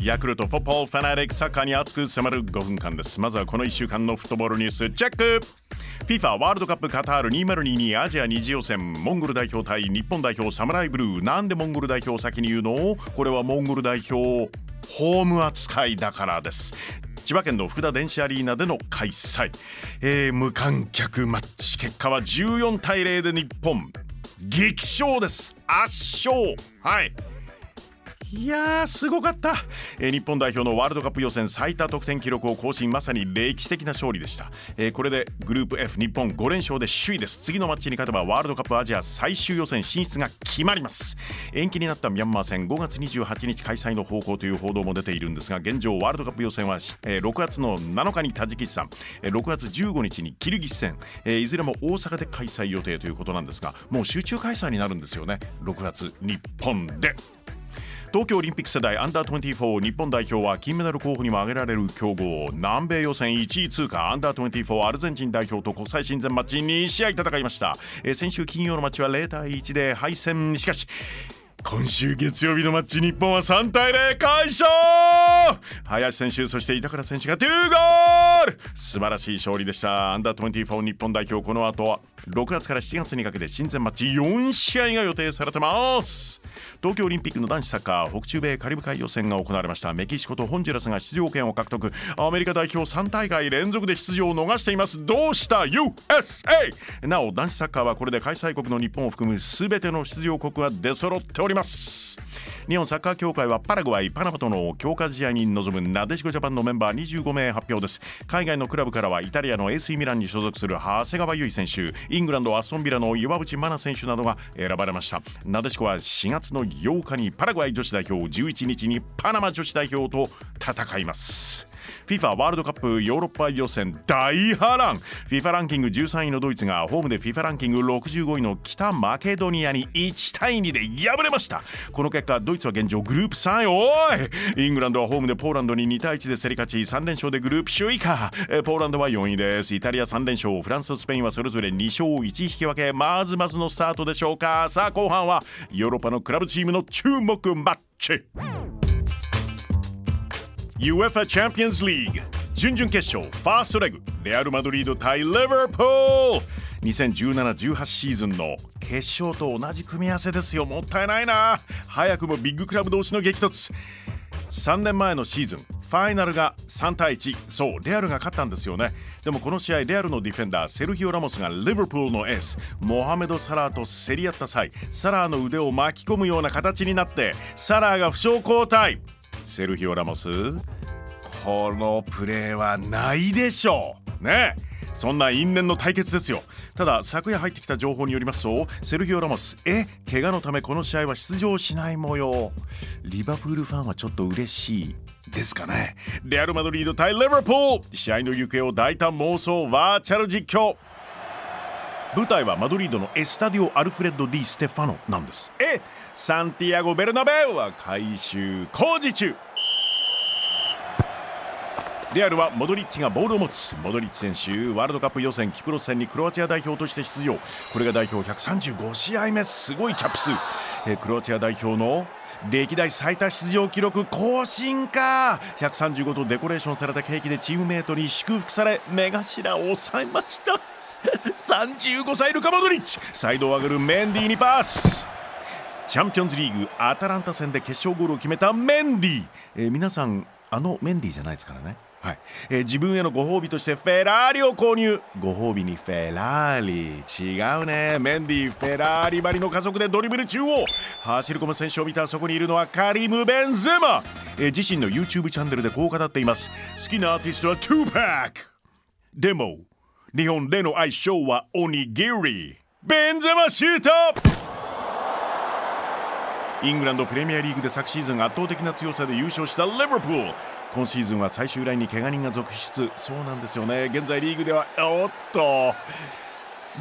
ヤクルトフォッポーファナリックサッカーに熱く迫る5分間です。まずはこの1週間のフットボールニュースチェック! FIFA ワールドカップカタール2022アジア二次予選モンゴル代表対日本代表サムライブルー。なんでモンゴル代表を先に言うの？これはモンゴル代表ホーム扱いだからです。千葉県の福田電子アリーナでの開催、えー、無観客マッチ。結果は14対0で日本。激勝です。圧勝。はい。いやーすごかった、えー、日本代表のワールドカップ予選最多得点記録を更新。まさに歴史的な勝利でした、えー、これでグループ F 日本5連勝で首位です。次のマッチに勝てばワールドカップアジア最終予選進出が決まります。延期になったミャンマー戦5月28日開催の方向という報道も出ているんですが現状ワールドカップ予選は、えー、6月の7日にタジキスタン、6月15日にキルギス戦、えー、いずれも大阪で開催予定ということなんですがもう集中開催になるんですよね。6月日本で。東京オリンピック世代アンダー24日本代表は金メダル候補にも挙げられる強豪南米予選1位通過アンダー24アルゼンチン代表と国際親善マッチ2試合戦いました、えー、先週金曜のマッチは0対1で敗戦。しかし今週月曜日のマッチ日本は3対0快勝！林選手そして板倉選手が2ゴール！素晴らしい勝利でした。アンダー24日本代表この後は6月から7月にかけて親善マッチ4試合が予定されてます。東京オリンピックの男子サッカー北中米カリブ海予選が行われました。メキシコとホンジュラスが出場権を獲得。アメリカ代表3大会連続で出場を逃しています。どうした？USA なお男子サッカーはこれで開催国の日本を含む全ての出場国が出揃っております。日本サッカー協会はパラグアイパナマとの強化試合に臨むなでしこジャパンのメンバー25名発表です。海外のクラブからはイタリアの AC ミランに所属する長谷川唯選手。イングランドアストンビラの岩渕真奈選手などが選ばれました。なでしこは4月の8日にパラグアイ女子代表11日にパナマ女子代表と戦います FIFA ワールドカップヨーロッパ予選大波乱。FIFA ランキング13位のドイツがホームで FIFA ランキング65位の北マケドニアに1対2で敗れました。この結果ドイツは現状グループ3位。おい！イングランドはホームでポーランドに2対1で競り勝ち3連勝でグループ首位か。ポーランドは4位です。イタリア3連勝。フランスとスペインはそれぞれ2勝1引き分け。まずまずのスタートでしょうか。さあ後半はヨーロッパのクラブチームの注目マッチ。UFA チャンピオンズリーグ準々決勝ファーストレグレアル・マドリード対リバプール2017-18シーズンの決勝と同じ組み合わせですよ。もったいないな。早くもビッグクラブ同士の激突。3年前のシーズンファイナルが3対1そうレアルが勝ったんですよね。でもこの試合レアルのディフェンダーセルヒオ・ラモスがリバプールのエースモハメド・サラーと競り合った際サラーの腕を巻き込むような形になってサラーが負傷交代。セルヒオ・ラモス。このプレーはないでしょう。ね。そんな因縁の対決ですよ。ただ昨夜入ってきた情報によりますとセルヒオ・ラモスえ怪我のためこの試合は出場しない模様。リバプールファンはちょっと嬉しいですかね。レアル・マドリード対リバプール。試合の行方を大胆妄想バーチャル実況。舞台はマドリードのエスタディオ・アルフレッド・ディ・ステファノなんです。えサンティアゴ・ベルナベウは改修工事中。レアルはモドリッチがボールを持つ。モドリッチ選手ワールドカップ予選キプロス戦にクロアチア代表として出場。これが代表135試合目すごいキャップ数、えクロアチア代表の歴代最多出場記録更新か。135とデコレーションされたケーキでチームメートに祝福され目頭を抑えました35歳ルカ・モドリッチ。サイドを上がるメンディーにパス。チャンピオンズリーグアタランタ戦で決勝ゴールを決めたメンディー、えー、皆さんあのメンディーじゃないですからね。はい。えー、自分へのご褒美としてフェラーリを購入。ご褒美にフェラーリ。違うね。メンディフェラーリバリの家族でドリブル中央。走り込む選手を見たそこにいるのはカリム・ベンゼマ、えー、自身の YouTube チャンネルでこう語っています。好きなアーティストは2パックでも日本での相性はおにぎり。ベンゼマシュート!イングランドプレミアリーグで昨シーズン圧倒的な強さで優勝したリバプール。今シーズンは最終ラインに怪我人が続出。そうなんですよね。現在リーグではおっと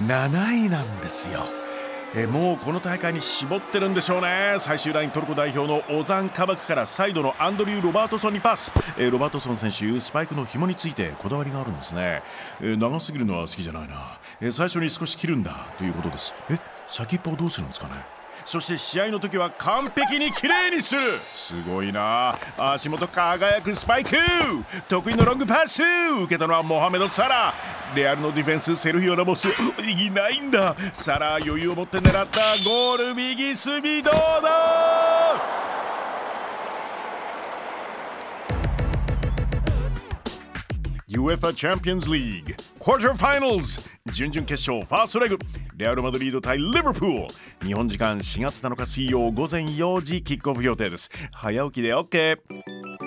7位なんですよ。えもうこの大会に絞ってるんでしょうね。最終ライントルコ代表のオザン・カバクからサイドのアンドリュー・ロバートソンにパス、えロバートソン選手スパイクの紐についてこだわりがあるんですね、え長すぎるのは好きじゃないな、え最初に少し切るんだということです。え先っぽをどうするんですかね。そして試合の時は完璧に綺麗にする。すごいな。足元輝くスパイク。得意のロングパス。受けたのはモハメド・サラ。レアルのディフェンスセルヒオ・ラモス。いないんだ。サラ余裕を持って狙った。ゴール右隅どうだ？UEFA Champions League. クォーターファイナルズ準々決勝ファーストレグ。レアル・マドリード対リバプール。日本時間4月7日水曜午前4時キックオフ予定です。早起きで OK